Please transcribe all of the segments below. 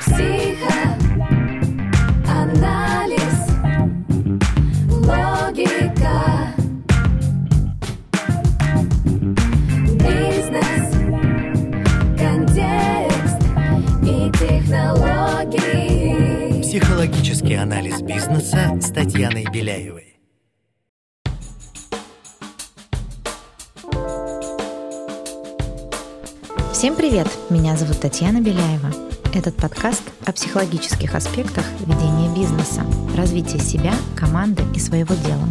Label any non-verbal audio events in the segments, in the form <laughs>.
Психоанализ, логика, бизнес, контекст и технологии. Психологический анализ бизнеса с Татьяной Беляевой. Всем привет! Меня зовут Татьяна Беляева. Этот подкаст о психологических аспектах ведения бизнеса, развития себя, команды и своего дела.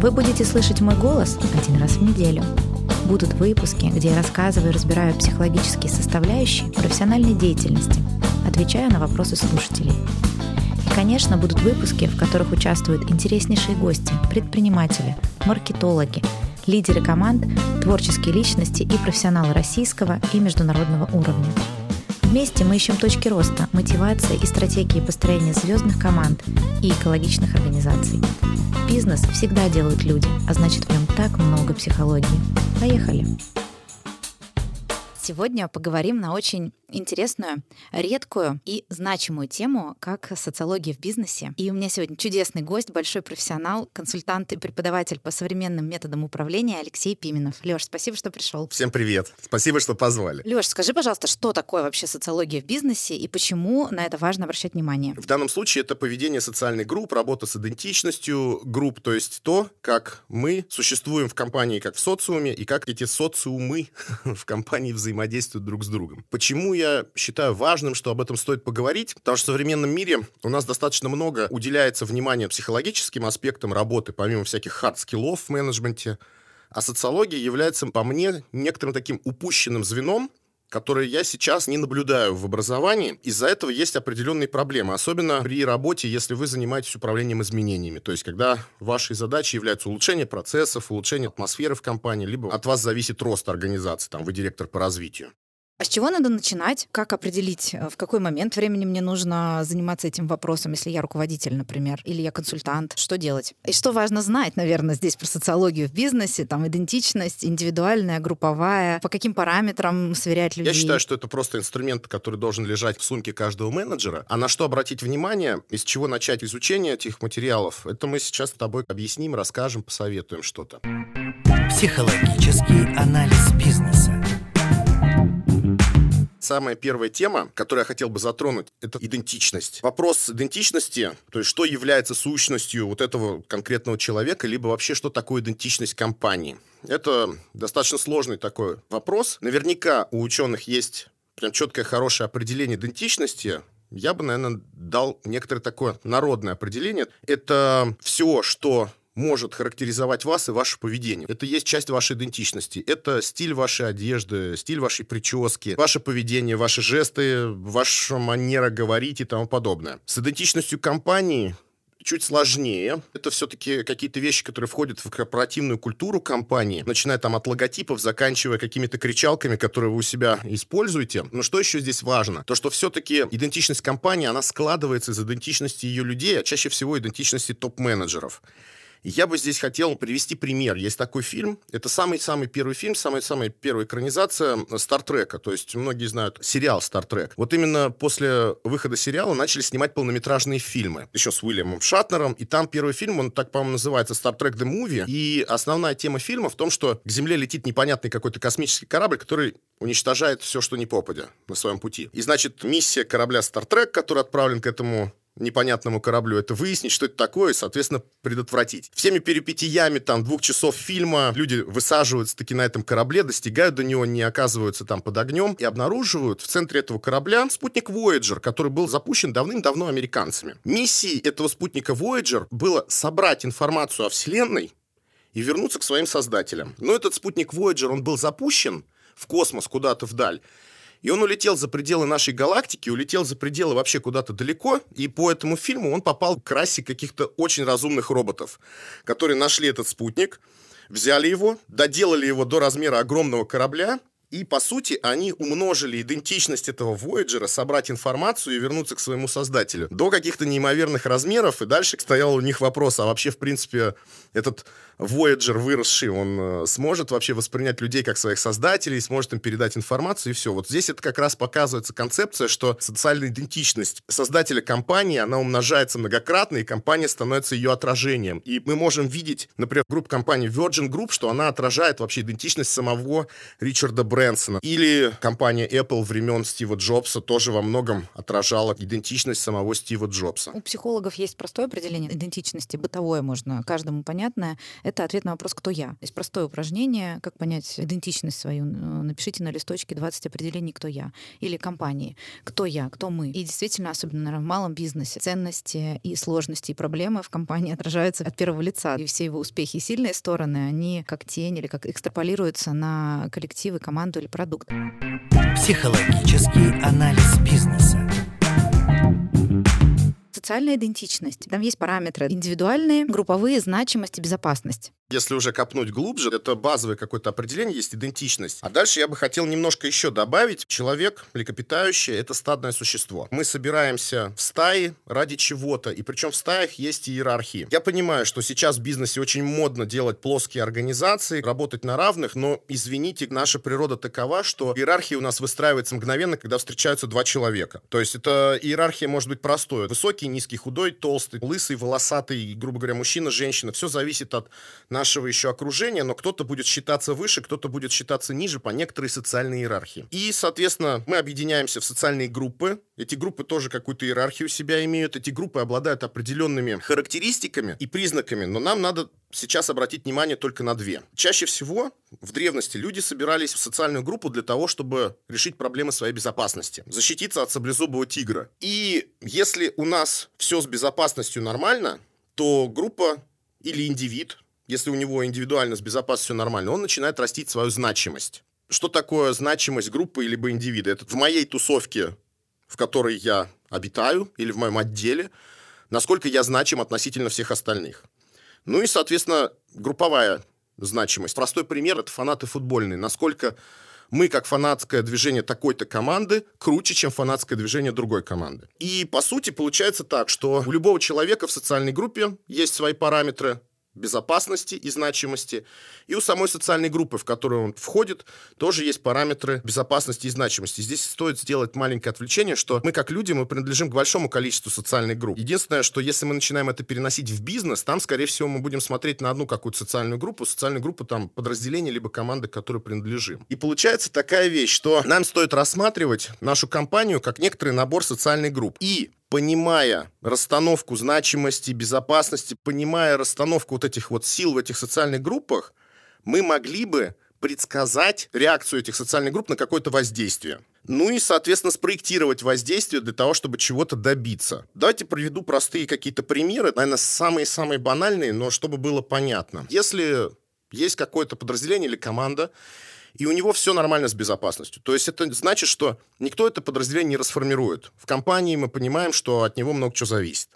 Вы будете слышать мой голос один раз в неделю. Будут выпуски, где я рассказываю и разбираю психологические составляющие профессиональной деятельности, отвечаю на вопросы слушателей. И, конечно, будут выпуски, в которых участвуют интереснейшие гости, предприниматели, маркетологи, лидеры команд, творческие личности и профессионалы российского и международного уровня. Вместе мы ищем точки роста, мотивации и стратегии построения звездных команд и экологичных организаций. Бизнес всегда делают люди, а значит в нем так много психологии. Поехали! Сегодня поговорим на очень интересную, редкую и значимую тему, как социология в бизнесе. И у меня сегодня чудесный гость, большой профессионал, консультант и преподаватель по современным методам управления Алексей Пименов. Леш, спасибо, что пришел. Всем привет. Спасибо, что позвали. Леш, скажи, пожалуйста, что такое вообще социология в бизнесе и почему на это важно обращать внимание? В данном случае это поведение социальных групп, работа с идентичностью групп, то есть то, как мы существуем в компании, как в социуме, и как эти социумы <laughs> в компании взаимодействуют друг с другом. Почему я считаю важным, что об этом стоит поговорить? Потому что в современном мире у нас достаточно много уделяется внимания психологическим аспектам работы, помимо всяких hard-skill ов в менеджменте. А социология является, по мне, некоторым таким упущенным звеном, которые я сейчас не наблюдаю в образовании. Из-за этого есть определенные проблемы, особенно при работе, если вы занимаетесь управлением изменениями. То есть, когда вашей задачей является улучшение процессов, улучшение атмосферы в компании, либо от вас зависит рост организации, там, вы директор по развитию. А с чего надо начинать? Как определить, э, в какой момент времени мне нужно заниматься этим вопросом, если я руководитель, например, или я консультант? Что делать? И что важно знать, наверное, здесь про социологию в бизнесе, там идентичность, индивидуальная, групповая, по каким параметрам сверять людей? Я считаю, что это просто инструмент, который должен лежать в сумке каждого менеджера. А на что обратить внимание, из чего начать изучение этих материалов, это мы сейчас с тобой объясним, расскажем, посоветуем что-то. Психологический анализ бизнеса. Самая первая тема, которую я хотел бы затронуть, это идентичность. Вопрос идентичности, то есть что является сущностью вот этого конкретного человека, либо вообще что такое идентичность компании. Это достаточно сложный такой вопрос. Наверняка у ученых есть прям четкое хорошее определение идентичности, я бы, наверное, дал некоторое такое народное определение. Это все, что может характеризовать вас и ваше поведение. Это есть часть вашей идентичности. Это стиль вашей одежды, стиль вашей прически, ваше поведение, ваши жесты, ваша манера говорить и тому подобное. С идентичностью компании чуть сложнее. Это все-таки какие-то вещи, которые входят в корпоративную культуру компании, начиная там от логотипов, заканчивая какими-то кричалками, которые вы у себя используете. Но что еще здесь важно? То, что все-таки идентичность компании, она складывается из идентичности ее людей, а чаще всего идентичности топ-менеджеров. Я бы здесь хотел привести пример. Есть такой фильм. Это самый-самый первый фильм, самая-самая первая экранизация Стартрека. То есть многие знают сериал Стартрек. Вот именно после выхода сериала начали снимать полнометражные фильмы. Еще с Уильямом Шатнером. И там первый фильм, он так, по-моему, называется Стартрек The Movie. И основная тема фильма в том, что к Земле летит непонятный какой-то космический корабль, который уничтожает все, что не попадя на своем пути. И, значит, миссия корабля Стартрек, который отправлен к этому непонятному кораблю, это выяснить, что это такое, и, соответственно, предотвратить. Всеми перипетиями там двух часов фильма люди высаживаются таки на этом корабле, достигают до него, не оказываются там под огнем и обнаруживают в центре этого корабля спутник Voyager, который был запущен давным-давно американцами. Миссией этого спутника Voyager было собрать информацию о Вселенной и вернуться к своим создателям. Но этот спутник Voyager, он был запущен в космос куда-то вдаль, и он улетел за пределы нашей галактики, улетел за пределы вообще куда-то далеко, и по этому фильму он попал к расе каких-то очень разумных роботов, которые нашли этот спутник, взяли его, доделали его до размера огромного корабля, И, по сути, они умножили идентичность этого Voyager, собрать информацию и вернуться к своему создателю. До каких-то неимоверных размеров, и дальше стоял у них вопрос, а вообще, в принципе, этот Voyager выросший, он э, сможет вообще воспринять людей как своих создателей, сможет им передать информацию, и все. Вот здесь это как раз показывается концепция, что социальная идентичность создателя компании, она умножается многократно, и компания становится ее отражением. И мы можем видеть, например, группу компании Virgin Group, что она отражает вообще идентичность самого Ричарда Брэнсона. Или компания Apple времен Стива Джобса тоже во многом отражала идентичность самого Стива Джобса. У психологов есть простое определение идентичности, бытовое можно, каждому понятное. Это ответ на вопрос «Кто я?». Есть простое упражнение, как понять идентичность свою. Напишите на листочке 20 определений «Кто я?» или компании. Кто я? Кто мы? И действительно, особенно наверное, в малом бизнесе, ценности и сложности и проблемы в компании отражаются от первого лица. И все его успехи и сильные стороны, они как тень или как экстраполируются на коллективы, команду или продукт. Психологический анализ бизнеса социальная идентичность. Там есть параметры индивидуальные, групповые, значимость и безопасность. Если уже копнуть глубже, это базовое какое-то определение, есть идентичность. А дальше я бы хотел немножко еще добавить. Человек, млекопитающее, это стадное существо. Мы собираемся в стаи ради чего-то, и причем в стаях есть иерархии. Я понимаю, что сейчас в бизнесе очень модно делать плоские организации, работать на равных, но, извините, наша природа такова, что иерархия у нас выстраивается мгновенно, когда встречаются два человека. То есть это иерархия может быть простой. Высокий, низкий, худой, толстый, лысый, волосатый, грубо говоря, мужчина, женщина. Все зависит от нашего еще окружения, но кто-то будет считаться выше, кто-то будет считаться ниже по некоторой социальной иерархии. И, соответственно, мы объединяемся в социальные группы. Эти группы тоже какую-то иерархию себя имеют. Эти группы обладают определенными характеристиками и признаками, но нам надо сейчас обратить внимание только на две. Чаще всего в древности люди собирались в социальную группу для того, чтобы решить проблемы своей безопасности, защититься от саблезубого тигра. И если у нас все с безопасностью нормально, то группа или индивид, если у него индивидуально с безопасностью нормально, он начинает растить свою значимость. Что такое значимость группы либо индивида? Это в моей тусовке, в которой я обитаю, или в моем отделе, насколько я значим относительно всех остальных. Ну и, соответственно, групповая значимость. Простой пример – это фанаты футбольные. Насколько мы, как фанатское движение такой-то команды, круче, чем фанатское движение другой команды. И, по сути, получается так, что у любого человека в социальной группе есть свои параметры, безопасности и значимости. И у самой социальной группы, в которую он входит, тоже есть параметры безопасности и значимости. Здесь стоит сделать маленькое отвлечение, что мы как люди, мы принадлежим к большому количеству социальных групп. Единственное, что если мы начинаем это переносить в бизнес, там, скорее всего, мы будем смотреть на одну какую-то социальную группу, социальную группу там подразделение либо команды, к которой принадлежим. И получается такая вещь, что нам стоит рассматривать нашу компанию как некоторый набор социальных групп. И понимая расстановку значимости, безопасности, понимая расстановку вот этих вот сил в этих социальных группах, мы могли бы предсказать реакцию этих социальных групп на какое-то воздействие. Ну и, соответственно, спроектировать воздействие для того, чтобы чего-то добиться. Давайте приведу простые какие-то примеры, наверное, самые-самые банальные, но чтобы было понятно. Если есть какое-то подразделение или команда, и у него все нормально с безопасностью. То есть это значит, что никто это подразделение не расформирует. В компании мы понимаем, что от него много чего зависит.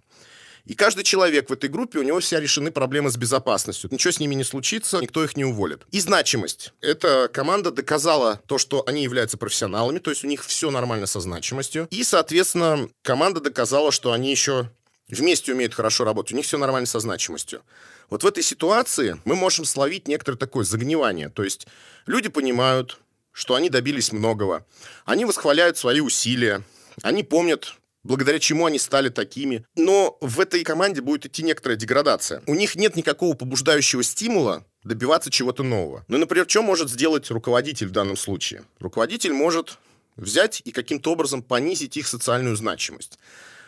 И каждый человек в этой группе, у него все решены проблемы с безопасностью. Ничего с ними не случится, никто их не уволит. И значимость. Эта команда доказала то, что они являются профессионалами, то есть у них все нормально со значимостью. И, соответственно, команда доказала, что они еще вместе умеют хорошо работать, у них все нормально со значимостью. Вот в этой ситуации мы можем словить некоторое такое загнивание. То есть люди понимают, что они добились многого. Они восхваляют свои усилия. Они помнят, благодаря чему они стали такими. Но в этой команде будет идти некоторая деградация. У них нет никакого побуждающего стимула добиваться чего-то нового. Ну, например, что может сделать руководитель в данном случае? Руководитель может взять и каким-то образом понизить их социальную значимость.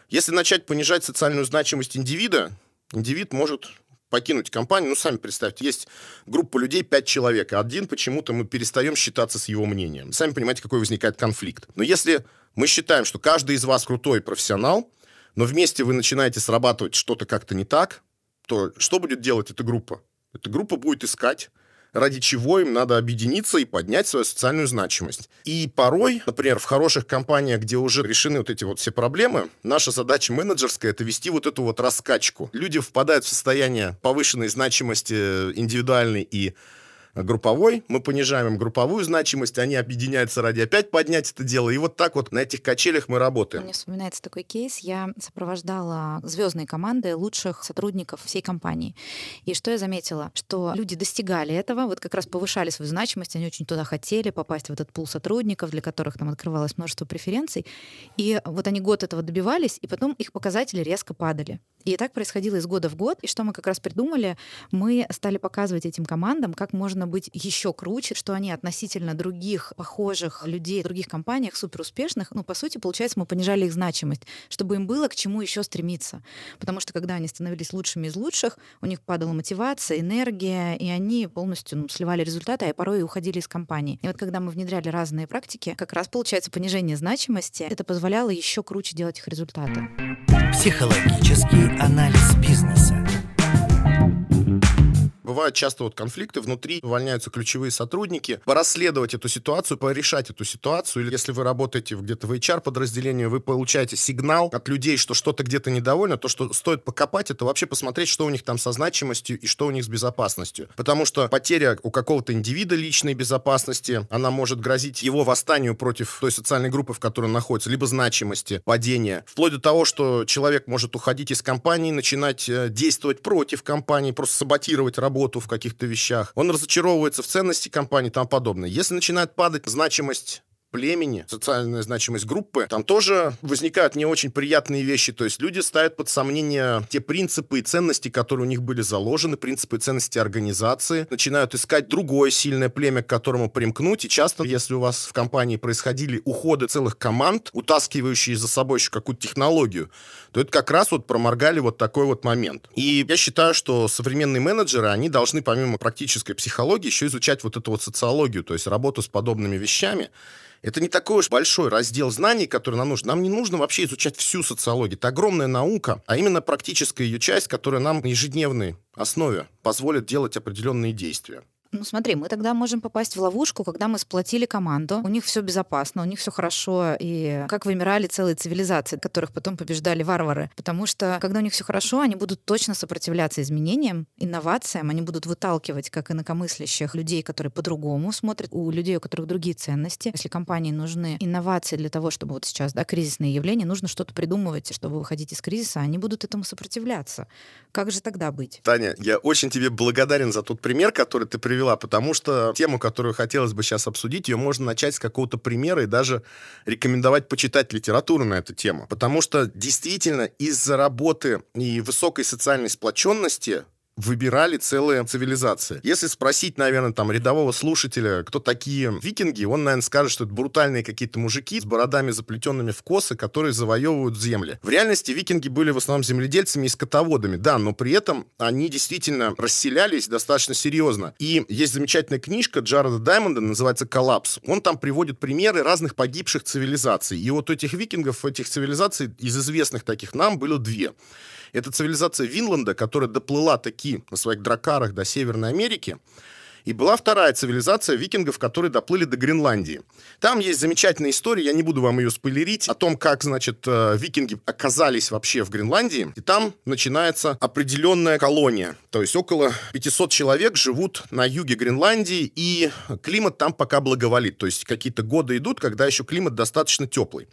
Если начать понижать социальную значимость индивида, индивид может покинуть компанию. Ну, сами представьте, есть группа людей, пять человек, а один почему-то мы перестаем считаться с его мнением. Сами понимаете, какой возникает конфликт. Но если мы считаем, что каждый из вас крутой профессионал, но вместе вы начинаете срабатывать что-то как-то не так, то что будет делать эта группа? Эта группа будет искать ради чего им надо объединиться и поднять свою социальную значимость. И порой, например, в хороших компаниях, где уже решены вот эти вот все проблемы, наша задача менеджерская — это вести вот эту вот раскачку. Люди впадают в состояние повышенной значимости индивидуальной и групповой, мы понижаем им групповую значимость, они объединяются ради опять поднять это дело, и вот так вот на этих качелях мы работаем. Мне вспоминается такой кейс. Я сопровождала звездные команды лучших сотрудников всей компании. И что я заметила? Что люди достигали этого, вот как раз повышали свою значимость, они очень туда хотели попасть в этот пул сотрудников, для которых там открывалось множество преференций. И вот они год этого добивались, и потом их показатели резко падали. И так происходило из года в год. И что мы как раз придумали? Мы стали показывать этим командам, как можно быть еще круче, что они относительно других похожих людей других компаниях супер успешных, ну, по сути, получается, мы понижали их значимость, чтобы им было к чему еще стремиться. Потому что когда они становились лучшими из лучших, у них падала мотивация, энергия, и они полностью ну, сливали результаты, а порой и уходили из компании. И вот когда мы внедряли разные практики, как раз получается понижение значимости, это позволяло еще круче делать их результаты. Психологический анализ бизнеса. Бывают часто вот конфликты, внутри увольняются ключевые сотрудники. Порасследовать эту ситуацию, порешать эту ситуацию, или если вы работаете где-то в HR-подразделении, вы получаете сигнал от людей, что что-то где-то недовольно, то, что стоит покопать, это вообще посмотреть, что у них там со значимостью и что у них с безопасностью. Потому что потеря у какого-то индивида личной безопасности, она может грозить его восстанию против той социальной группы, в которой он находится, либо значимости, падения. Вплоть до того, что человек может уходить из компании, начинать э, действовать против компании, просто саботировать работу работу в каких-то вещах, он разочаровывается в ценности компании и тому подобное. Если начинает падать значимость племени, социальная значимость группы, там тоже возникают не очень приятные вещи. То есть люди ставят под сомнение те принципы и ценности, которые у них были заложены, принципы и ценности организации, начинают искать другое сильное племя, к которому примкнуть. И часто, если у вас в компании происходили уходы целых команд, утаскивающие за собой еще какую-то технологию, то это как раз вот проморгали вот такой вот момент. И я считаю, что современные менеджеры, они должны помимо практической психологии еще изучать вот эту вот социологию, то есть работу с подобными вещами. Это не такой уж большой раздел знаний, который нам нужен. Нам не нужно вообще изучать всю социологию. Это огромная наука, а именно практическая ее часть, которая нам на ежедневной основе позволит делать определенные действия. Ну смотри, мы тогда можем попасть в ловушку, когда мы сплотили команду, у них все безопасно, у них все хорошо, и как вымирали целые цивилизации, которых потом побеждали варвары. Потому что, когда у них все хорошо, они будут точно сопротивляться изменениям, инновациям, они будут выталкивать как инакомыслящих людей, которые по-другому смотрят, у людей, у которых другие ценности. Если компании нужны инновации для того, чтобы вот сейчас, да, кризисные явления, нужно что-то придумывать, чтобы выходить из кризиса, они будут этому сопротивляться. Как же тогда быть? Таня, я очень тебе благодарен за тот пример, который ты привел привела, потому что тему, которую хотелось бы сейчас обсудить, ее можно начать с какого-то примера и даже рекомендовать почитать литературу на эту тему. Потому что действительно из-за работы и высокой социальной сплоченности выбирали целые цивилизации. Если спросить, наверное, там рядового слушателя, кто такие викинги, он, наверное, скажет, что это брутальные какие-то мужики с бородами заплетенными в косы, которые завоевывают земли. В реальности викинги были в основном земледельцами и скотоводами, да, но при этом они действительно расселялись достаточно серьезно. И есть замечательная книжка Джареда Даймонда, называется «Коллапс». Он там приводит примеры разных погибших цивилизаций. И вот этих викингов, этих цивилизаций из известных таких нам было две. Это цивилизация Винланда, которая доплыла таки на своих дракарах до Северной Америки. И была вторая цивилизация викингов, которые доплыли до Гренландии. Там есть замечательная история, я не буду вам ее спойлерить, о том, как, значит, э, викинги оказались вообще в Гренландии. И там начинается определенная колония. То есть около 500 человек живут на юге Гренландии, и климат там пока благоволит. То есть какие-то годы идут, когда еще климат достаточно теплый.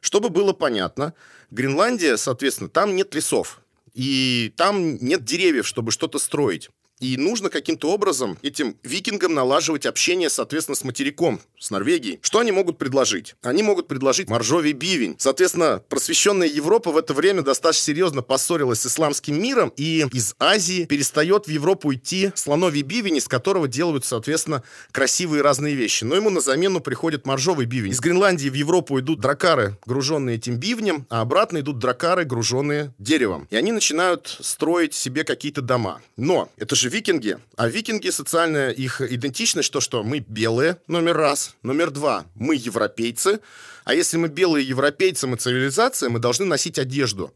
Чтобы было понятно, Гренландия, соответственно, там нет лесов. И там нет деревьев, чтобы что-то строить. И нужно каким-то образом этим викингам налаживать общение, соответственно, с материком, с Норвегией. Что они могут предложить? Они могут предложить моржовий бивень. Соответственно, просвещенная Европа в это время достаточно серьезно поссорилась с исламским миром, и из Азии перестает в Европу идти слоновий бивень, из которого делают, соответственно, красивые разные вещи. Но ему на замену приходит моржовый бивень. Из Гренландии в Европу идут дракары, груженные этим бивнем, а обратно идут дракары, груженные деревом. И они начинают строить себе какие-то дома. Но это же викинги. А викинги, социальная их идентичность, то, что мы белые, номер раз. Номер два, мы европейцы. А если мы белые европейцы, мы цивилизация, мы должны носить одежду.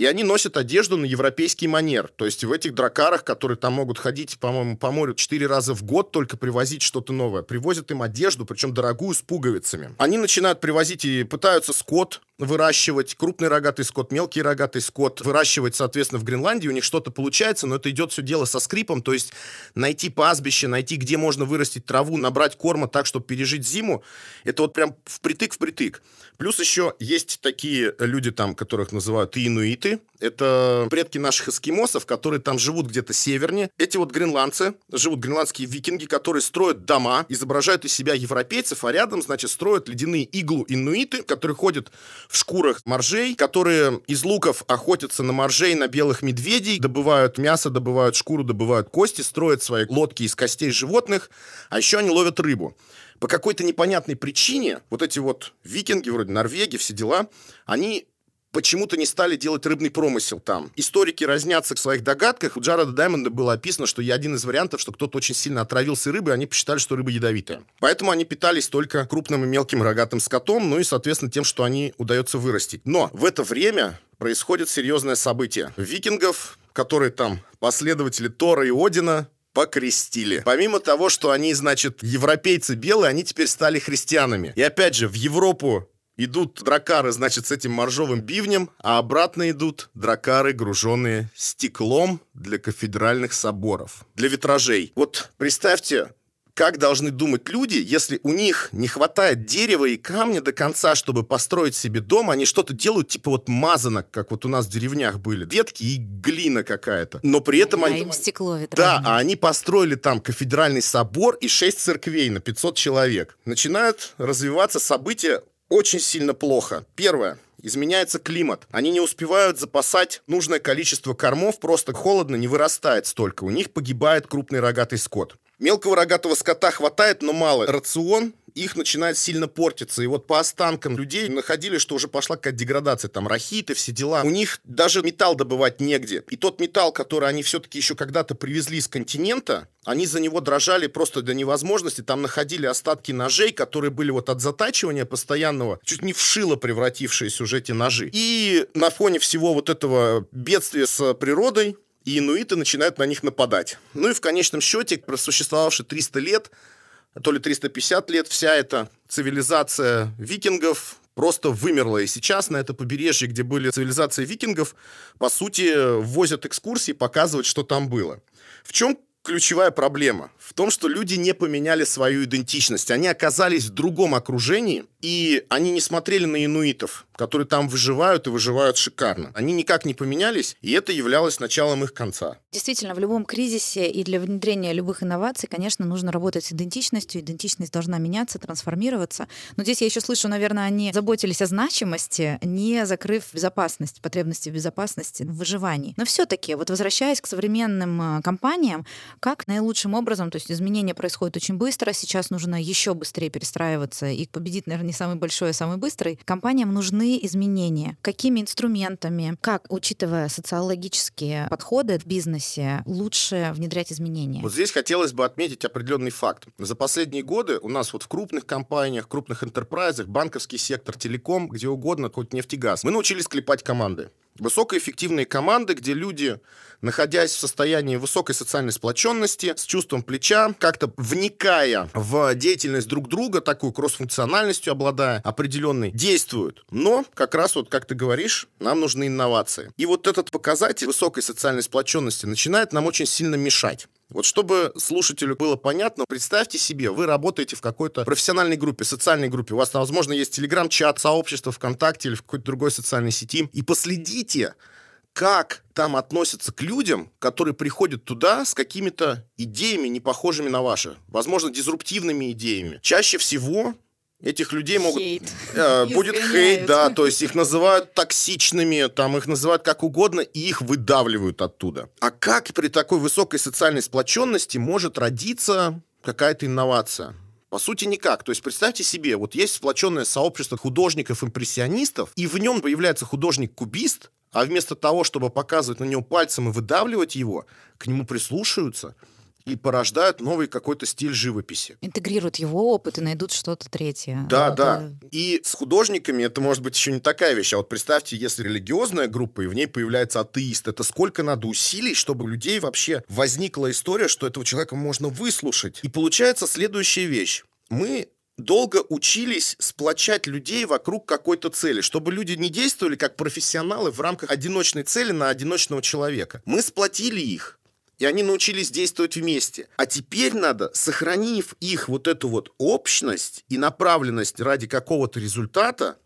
И они носят одежду на европейский манер. То есть в этих дракарах, которые там могут ходить, по-моему, по морю четыре раза в год только привозить что-то новое, привозят им одежду, причем дорогую, с пуговицами. Они начинают привозить и пытаются скот выращивать, крупный рогатый скот, мелкий рогатый скот, выращивать, соответственно, в Гренландии, у них что-то получается, но это идет все дело со скрипом, то есть найти пастбище, найти, где можно вырастить траву, набрать корма так, чтобы пережить зиму, это вот прям впритык-впритык. Плюс еще есть такие люди там, которых называют инуиты. Это предки наших эскимосов, которые там живут где-то севернее. Эти вот гренландцы, живут гренландские викинги, которые строят дома, изображают из себя европейцев, а рядом, значит, строят ледяные иглу инуиты, которые ходят в шкурах моржей, которые из луков охотятся на моржей, на белых медведей, добывают мясо, добывают шкуру, добывают кости, строят свои лодки из костей животных, а еще они ловят рыбу по какой-то непонятной причине вот эти вот викинги, вроде Норвегии, все дела, они почему-то не стали делать рыбный промысел там. Историки разнятся в своих догадках. У Джареда Даймонда было описано, что я один из вариантов, что кто-то очень сильно отравился рыбой, они посчитали, что рыба ядовитая. Поэтому они питались только крупным и мелким рогатым скотом, ну и, соответственно, тем, что они удается вырастить. Но в это время происходит серьезное событие. Викингов, которые там последователи Тора и Одина, покрестили. Помимо того, что они, значит, европейцы белые, они теперь стали христианами. И опять же, в Европу идут дракары, значит, с этим моржовым бивнем, а обратно идут дракары, груженные стеклом для кафедральных соборов, для витражей. Вот представьте, как должны думать люди, если у них не хватает дерева и камня до конца, чтобы построить себе дом, они что-то делают типа вот мазанок, как вот у нас в деревнях были, ветки и глина какая-то. Но при этом А они... им стекло Да, ветряное. а они построили там кафедральный собор и шесть церквей на 500 человек. Начинают развиваться события очень сильно плохо. Первое. Изменяется климат. Они не успевают запасать нужное количество кормов, просто холодно, не вырастает столько. У них погибает крупный рогатый скот. Мелкого рогатого скота хватает, но мало. Рацион их начинает сильно портиться. И вот по останкам людей находили, что уже пошла какая-то деградация. Там рахиты, все дела. У них даже металл добывать негде. И тот металл, который они все-таки еще когда-то привезли с континента, они за него дрожали просто до невозможности. Там находили остатки ножей, которые были вот от затачивания постоянного, чуть не в шило превратившиеся уже эти ножи. И на фоне всего вот этого бедствия с природой, и инуиты начинают на них нападать. Ну и в конечном счете, просуществовавший 300 лет, то ли 350 лет, вся эта цивилизация викингов просто вымерла. И сейчас на это побережье, где были цивилизации викингов, по сути, возят экскурсии, показывают, что там было. В чем ключевая проблема? В том, что люди не поменяли свою идентичность. Они оказались в другом окружении, и они не смотрели на инуитов, которые там выживают и выживают шикарно. Они никак не поменялись, и это являлось началом их конца. Действительно, в любом кризисе и для внедрения любых инноваций, конечно, нужно работать с идентичностью. Идентичность должна меняться, трансформироваться. Но здесь я еще слышу, наверное, они заботились о значимости, не закрыв безопасность, потребности в безопасности, в выживании. Но все-таки, вот возвращаясь к современным э, компаниям, как наилучшим образом, то есть изменения происходят очень быстро, сейчас нужно еще быстрее перестраиваться и победить, наверное, не самый большой, а самый быстрый. Компаниям нужны изменения. Какими инструментами, как, учитывая социологические подходы в бизнесе, лучше внедрять изменения? Вот здесь хотелось бы отметить определенный факт. За последние годы у нас вот в крупных компаниях, крупных интерпрайзах, банковский сектор, телеком, где угодно, хоть нефтегаз, мы научились клепать команды. Высокоэффективные команды, где люди, находясь в состоянии высокой социальной сплоченности, с чувством плеча, как-то вникая в деятельность друг друга, такую кроссфункциональностью обладая определенной, действуют. Но, как раз вот, как ты говоришь, нам нужны инновации. И вот этот показатель высокой социальной сплоченности начинает нам очень сильно мешать. Вот чтобы слушателю было понятно, представьте себе, вы работаете в какой-то профессиональной группе, социальной группе. У вас, возможно, есть телеграм-чат, сообщество ВКонтакте или в какой-то другой социальной сети. И последите, как там относятся к людям, которые приходят туда с какими-то идеями, не похожими на ваши. Возможно, дизруптивными идеями. Чаще всего этих людей могут... Хейт. Э, <laughs> будет хейт, да, то есть их называют токсичными, там их называют как угодно, и их выдавливают оттуда. А как при такой высокой социальной сплоченности может родиться какая-то инновация? По сути, никак. То есть представьте себе, вот есть сплоченное сообщество художников-импрессионистов, и в нем появляется художник-кубист, а вместо того, чтобы показывать на него пальцем и выдавливать его, к нему прислушиваются, и порождают новый какой-то стиль живописи. Интегрируют его опыт и найдут что-то третье. Да, Вот, да. И с художниками это может быть еще не такая вещь. А вот представьте, если религиозная группа, и в ней появляется атеист, это сколько надо усилий, чтобы у людей вообще возникла история, что этого человека можно выслушать. И получается следующая вещь. Мы долго учились сплочать людей вокруг какой-то цели, чтобы люди не действовали как профессионалы в рамках одиночной цели на одиночного человека. Мы сплотили их, и они научились действовать вместе. А теперь надо, сохранив их вот эту вот общность и направленность ради какого-то результата,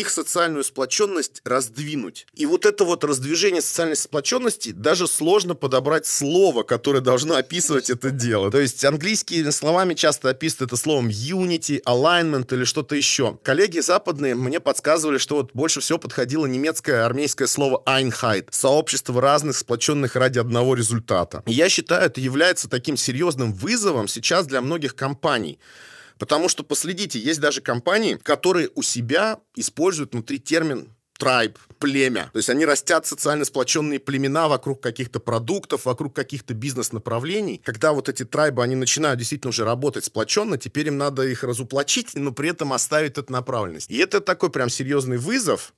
их социальную сплоченность раздвинуть. И вот это вот раздвижение социальной сплоченности даже сложно подобрать слово, которое должно описывать это дело. То есть английскими словами часто описывают это словом unity, alignment или что-то еще. Коллеги западные мне подсказывали, что вот больше всего подходило немецкое армейское слово Einheit, сообщество разных, сплоченных ради одного результата. И я считаю, это является таким серьезным вызовом сейчас для многих компаний. Потому что, последите, есть даже компании, которые у себя используют внутри термин трайб, племя. То есть они растят социально сплоченные племена вокруг каких-то продуктов, вокруг каких-то бизнес-направлений. Когда вот эти трайбы, они начинают действительно уже работать сплоченно, теперь им надо их разуплочить, но при этом оставить эту направленность. И это такой прям серьезный вызов,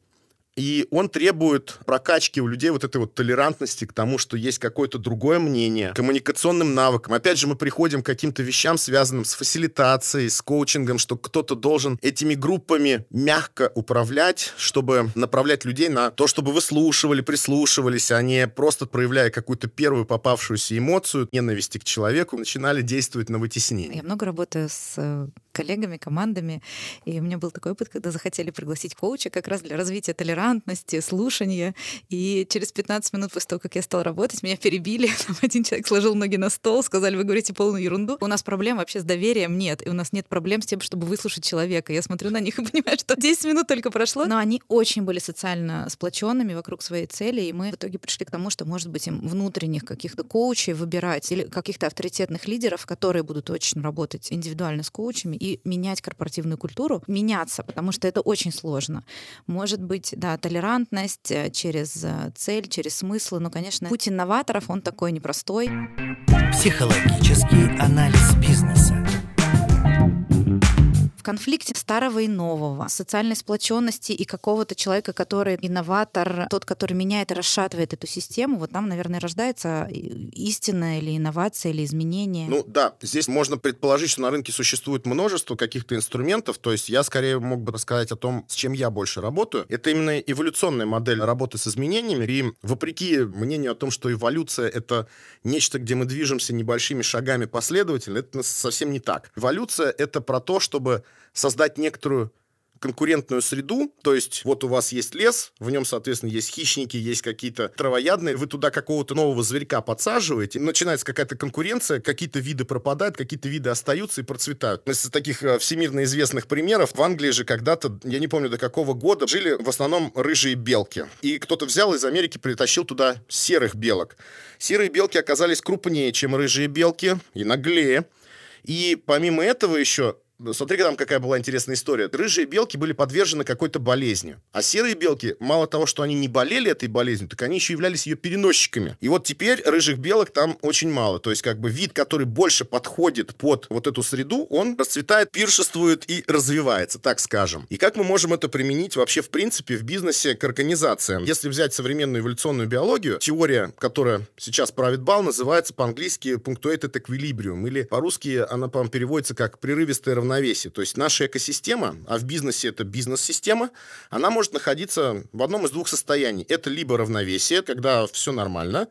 и он требует прокачки у людей вот этой вот толерантности к тому, что есть какое-то другое мнение, коммуникационным навыкам. Опять же, мы приходим к каким-то вещам, связанным с фасилитацией, с коучингом, что кто-то должен этими группами мягко управлять, чтобы направлять людей на то, чтобы выслушивали, прислушивались, а не просто проявляя какую-то первую попавшуюся эмоцию ненависти к человеку, начинали действовать на вытеснение. Я много работаю с э, коллегами, командами, и у меня был такой опыт, когда захотели пригласить коуча как раз для развития толерантности, слушания, и через 15 минут после того, как я стала работать, меня перебили, <laughs> Там один человек сложил ноги на стол, сказали, вы говорите полную ерунду. У нас проблем вообще с доверием нет, и у нас нет проблем с тем, чтобы выслушать человека. Я смотрю на них и <laughs> понимаю, что 10 минут только прошло, но они очень были социально сплоченными вокруг своей цели, и мы в итоге пришли к тому, что, может быть, им внутренних каких-то коучей выбирать или каких-то авторитетных лидеров, которые будут очень работать индивидуально с коучами менять корпоративную культуру, меняться, потому что это очень сложно. Может быть, да, толерантность э, через э, цель, через смыслы, но, конечно, путь инноваторов, он такой непростой. Психологический анализ бизнеса. Конфликте старого и нового, социальной сплоченности и какого-то человека, который инноватор, тот, который меняет и расшатывает эту систему, вот там, наверное, рождается истина или инновация, или изменение. Ну да, здесь можно предположить, что на рынке существует множество каких-то инструментов, то есть я скорее мог бы рассказать о том, с чем я больше работаю. Это именно эволюционная модель работы с изменениями, и вопреки мнению о том, что эволюция — это нечто, где мы движемся небольшими шагами последовательно, это совсем не так. Эволюция — это про то, чтобы создать некоторую конкурентную среду, то есть вот у вас есть лес, в нем, соответственно, есть хищники, есть какие-то травоядные, вы туда какого-то нового зверька подсаживаете, начинается какая-то конкуренция, какие-то виды пропадают, какие-то виды остаются и процветают. Из таких э, всемирно известных примеров, в Англии же когда-то, я не помню до какого года, жили в основном рыжие белки. И кто-то взял из Америки, притащил туда серых белок. Серые белки оказались крупнее, чем рыжие белки, и наглее. И помимо этого еще Смотри, там какая была интересная история. Рыжие белки были подвержены какой-то болезни. А серые белки, мало того, что они не болели этой болезнью, так они еще являлись ее переносчиками. И вот теперь рыжих белок там очень мало. То есть как бы вид, который больше подходит под вот эту среду, он расцветает, пиршествует и развивается, так скажем. И как мы можем это применить вообще в принципе в бизнесе к организациям? Если взять современную эволюционную биологию, теория, которая сейчас правит бал, называется по-английски punctuated equilibrium, или по-русски она, по-моему, переводится как прерывистое равновесие. То есть наша экосистема, а в бизнесе это бизнес-система, она может находиться в одном из двух состояний. Это либо равновесие, когда все нормально,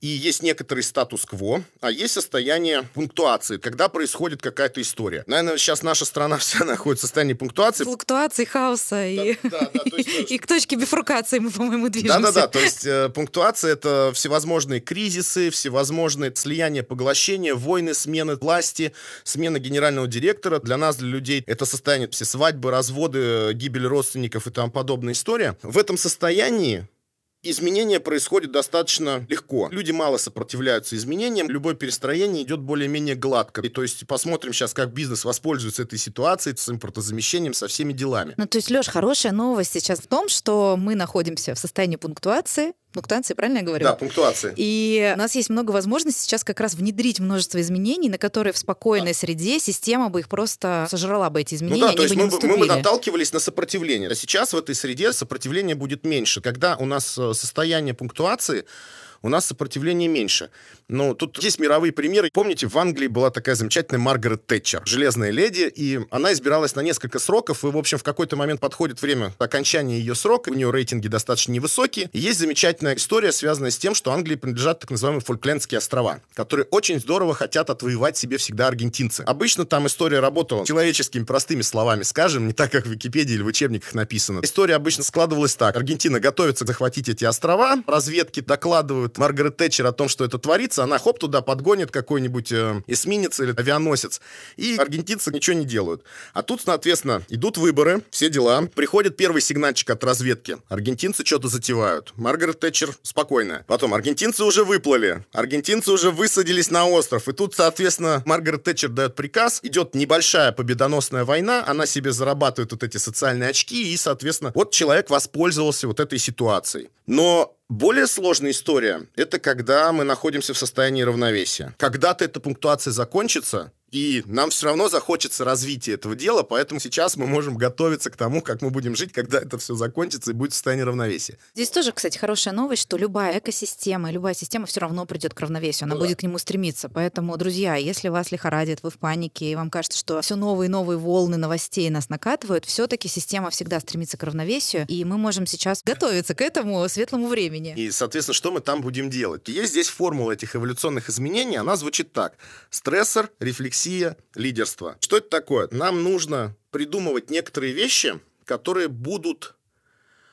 и есть некоторый статус-кво, а есть состояние пунктуации, когда происходит какая-то история. Наверное, сейчас наша страна <laughs> вся находится в состоянии пунктуации. Флуктуации, хаоса и, да, да, есть, <laughs> и к точке бифуркации мы, по-моему, движемся. Да-да-да, то есть э, пунктуация — это всевозможные кризисы, всевозможные слияния, поглощения, войны, смены власти, смена генерального директора. Для нас, для людей, это состояние все свадьбы, разводы, гибель родственников и тому подобная история. В этом состоянии Изменения происходят достаточно легко. Люди мало сопротивляются изменениям. Любое перестроение идет более-менее гладко. И то есть посмотрим сейчас, как бизнес воспользуется этой ситуацией с импортозамещением, со всеми делами. Ну, то есть, Леш, хорошая новость сейчас в том, что мы находимся в состоянии пунктуации, пунктуации, правильно я говорю? Да, пунктуации. И у нас есть много возможностей сейчас как раз внедрить множество изменений, на которые в спокойной среде система бы их просто сожрала бы эти изменения, Ну да, то есть бы мы, бы- мы бы наталкивались на сопротивление. А сейчас в этой среде сопротивление будет меньше. Когда у нас э, состояние пунктуации, у нас сопротивление меньше. Но тут есть мировые примеры. Помните, в Англии была такая замечательная Маргарет Тэтчер, железная леди, и она избиралась на несколько сроков, и, в общем, в какой-то момент подходит время окончания ее срока, у нее рейтинги достаточно невысокие. И есть замечательная история, связанная с тем, что Англии принадлежат так называемые Фолклендские острова, которые очень здорово хотят отвоевать себе всегда аргентинцы. Обычно там история работала человеческими простыми словами, скажем, не так, как в Википедии или в учебниках написано. История обычно складывалась так. Аргентина готовится захватить эти острова, разведки докладывают Маргарет Тэтчер о том, что это творится, она хоп туда подгонит какой-нибудь э, эсминец или авианосец, и аргентинцы ничего не делают. А тут, соответственно, идут выборы, все дела, приходит первый сигнальчик от разведки. Аргентинцы что-то затевают. Маргарет Тэтчер спокойная. Потом аргентинцы уже выплыли, аргентинцы уже высадились на остров, и тут, соответственно, Маргарет Тэтчер дает приказ, идет небольшая победоносная война, она себе зарабатывает вот эти социальные очки, и, соответственно, вот человек воспользовался вот этой ситуацией. Но более сложная история – это когда мы находимся в состоянии равновесия. Когда-то эта пунктуация закончится, и нам все равно захочется развития этого дела, поэтому сейчас мы можем готовиться к тому, как мы будем жить, когда это все закончится и будет в состоянии равновесия. Здесь тоже, кстати, хорошая новость, что любая экосистема, любая система все равно придет к равновесию, она Ну да. будет к нему стремиться. Поэтому, друзья, если вас лихорадит, вы в панике, и вам кажется, что все новые и новые волны новостей нас накатывают, все-таки система всегда стремится к равновесию, и мы можем сейчас готовиться к этому светлому времени. И, соответственно, что мы там будем делать? Есть здесь формула этих эволюционных изменений, она звучит так. Стрессор, рефлексия, лидерство. Что это такое? Нам нужно придумывать некоторые вещи, которые будут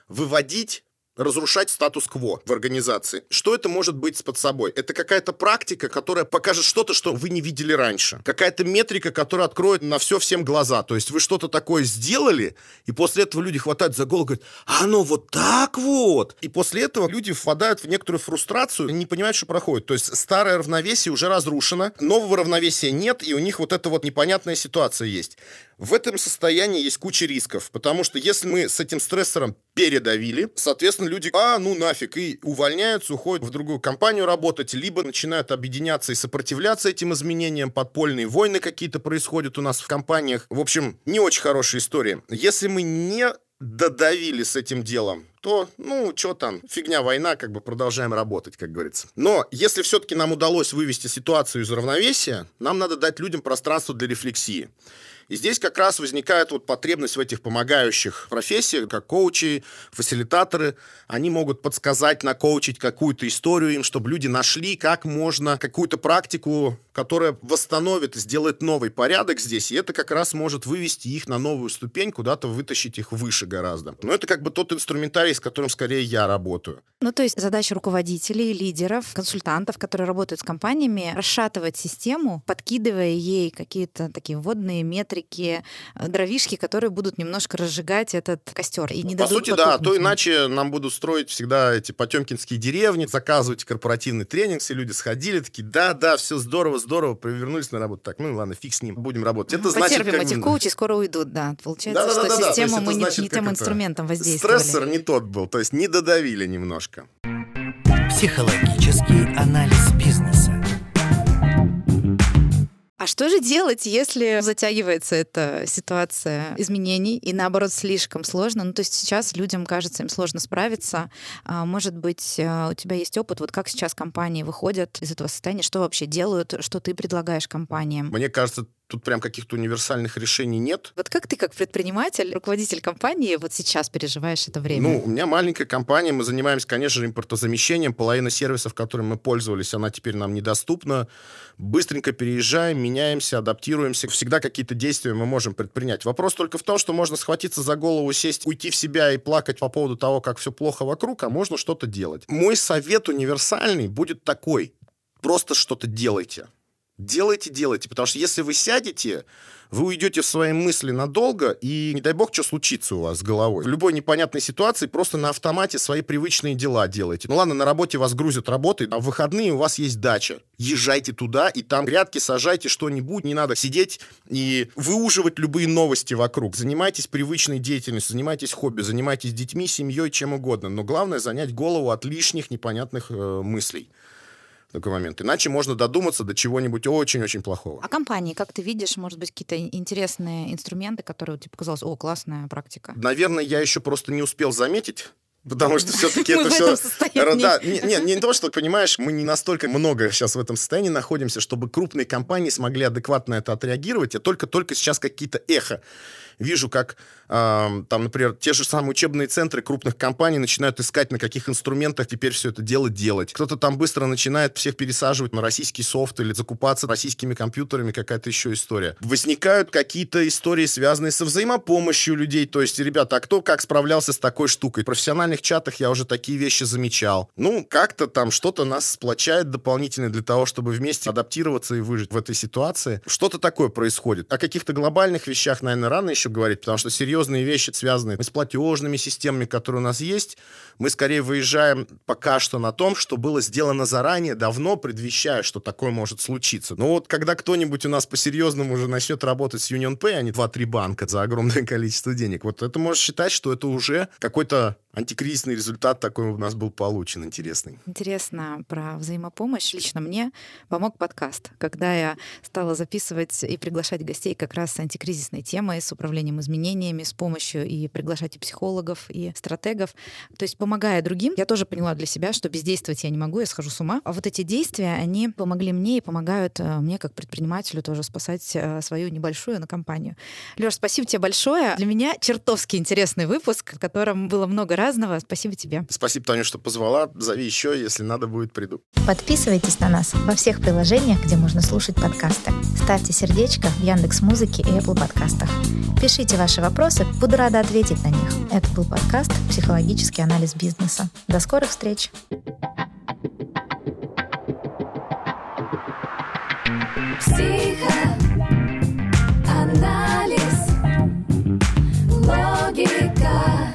выводить разрушать статус-кво в организации. Что это может быть под собой? Это какая-то практика, которая покажет что-то, что вы не видели раньше. Какая-то метрика, которая откроет на все всем глаза. То есть вы что-то такое сделали, и после этого люди хватают за голову и говорят, а оно вот так вот. И после этого люди впадают в некоторую фрустрацию не понимают, что проходит. То есть старое равновесие уже разрушено, нового равновесия нет, и у них вот эта вот непонятная ситуация есть. В этом состоянии есть куча рисков, потому что если мы с этим стрессором передавили, соответственно, люди, а, ну нафиг, и увольняются, уходят в другую компанию работать, либо начинают объединяться и сопротивляться этим изменениям, подпольные войны какие-то происходят у нас в компаниях. В общем, не очень хорошая история. Если мы не додавили с этим делом, то, ну, что там, фигня, война, как бы продолжаем работать, как говорится. Но если все-таки нам удалось вывести ситуацию из равновесия, нам надо дать людям пространство для рефлексии. И здесь как раз возникает вот потребность в этих помогающих профессиях, как коучи, фасилитаторы. Они могут подсказать, накоучить какую-то историю им, чтобы люди нашли, как можно какую-то практику, которая восстановит, сделает новый порядок здесь. И это как раз может вывести их на новую ступень, куда-то вытащить их выше гораздо. Но это как бы тот инструментарий, с которым скорее я работаю. Ну, то есть задача руководителей, лидеров, консультантов, которые работают с компаниями, расшатывать систему, подкидывая ей какие-то такие вводные метрики, э, дровишки, которые будут немножко разжигать этот костер. И не По дадут сути, да, а потухнуть то иначе нам будут строить всегда эти потемкинские деревни, заказывать корпоративный тренинг, все люди сходили, такие, да, да, все здорово, здорово, повернулись на работу. Так, ну ладно, фиг с ним, будем работать. Это значит, Потерпим как этих коучей, скоро уйдут, да. Получается, Да-да-да-да-да, что то есть систему это мы не, значит, не тем инструментом воздействовали. Стрессор не тот был, то есть не додавили немножко. Психологический анализ бизнеса. А что же делать, если затягивается эта ситуация изменений и наоборот слишком сложно? Ну, то есть сейчас людям кажется, им сложно справиться. А, Может быть, а, у тебя есть опыт, вот как сейчас компании выходят из этого состояния, что вообще делают, что ты предлагаешь компаниям? Мне кажется, тут прям каких-то универсальных решений нет. Вот как ты, как предприниматель, руководитель компании, вот сейчас переживаешь это время? Ну, у меня маленькая компания, мы занимаемся, конечно же, импортозамещением. Половина сервисов, которыми мы пользовались, она теперь нам недоступна. Быстренько переезжаем, меняемся, адаптируемся. Всегда какие-то действия мы можем предпринять. Вопрос только в том, что можно схватиться за голову, сесть, уйти в себя и плакать по поводу того, как все плохо вокруг, а можно что-то делать. Мой совет универсальный будет такой. Просто что-то делайте. Делайте, делайте. Потому что если вы сядете, вы уйдете в свои мысли надолго, и не дай бог, что случится у вас с головой. В любой непонятной ситуации просто на автомате свои привычные дела делайте. Ну ладно, на работе вас грузят работой, а в выходные у вас есть дача. Езжайте туда, и там грядки сажайте что-нибудь. Не надо сидеть и выуживать любые новости вокруг. Занимайтесь привычной деятельностью, занимайтесь хобби, занимайтесь детьми, семьей, чем угодно. Но главное занять голову от лишних непонятных э, мыслей такой момент. Иначе можно додуматься до чего-нибудь очень-очень плохого. А компании, как ты видишь, может быть, какие-то интересные инструменты, которые тебе показалось, о, классная практика? Наверное, я еще просто не успел заметить, Потому что <laughs> все-таки это все... Да, не, не, не то, что, понимаешь, мы не настолько много сейчас в этом состоянии находимся, чтобы крупные компании смогли адекватно это отреагировать. Я только-только сейчас какие-то эхо вижу, как там, например, те же самые учебные центры крупных компаний начинают искать, на каких инструментах теперь все это дело делать. Кто-то там быстро начинает всех пересаживать на российский софт или закупаться российскими компьютерами, какая-то еще история. Возникают какие-то истории, связанные со взаимопомощью людей. То есть, ребята, а кто как справлялся с такой штукой? В профессиональных чатах я уже такие вещи замечал. Ну, как-то там что-то нас сплочает дополнительно для того, чтобы вместе адаптироваться и выжить в этой ситуации. Что-то такое происходит. О каких-то глобальных вещах, наверное, рано еще говорить, потому что серьезно серьезные вещи, связанные с платежными системами, которые у нас есть, мы скорее выезжаем пока что на том, что было сделано заранее, давно предвещая, что такое может случиться. Но вот когда кто-нибудь у нас по-серьезному уже начнет работать с UnionPay, а не 2-3 банка за огромное <laughs> количество денег, вот это можно считать, что это уже какой-то антикризисный результат такой у нас был получен, интересный. Интересно про взаимопомощь. Лично мне помог подкаст, когда я стала записывать и приглашать гостей как раз с антикризисной темой, с управлением изменениями, с помощью и приглашать и психологов, и стратегов. То есть помогая другим, я тоже поняла для себя, что бездействовать я не могу, я схожу с ума. А вот эти действия, они помогли мне и помогают э, мне как предпринимателю тоже спасать э, свою небольшую на компанию. Леш, спасибо тебе большое. Для меня чертовски интересный выпуск, в котором было много разного. Спасибо тебе. Спасибо, Таня, что позвала. Зови еще, если надо будет, приду. Подписывайтесь на нас во всех приложениях, где можно слушать подкасты. Ставьте сердечко в Яндекс Музыке и Apple подкастах. Пишите ваши вопросы, буду рада ответить на них. Это был подкаст «Психологический анализ бизнеса». До скорых встреч! Психоанализ, логика,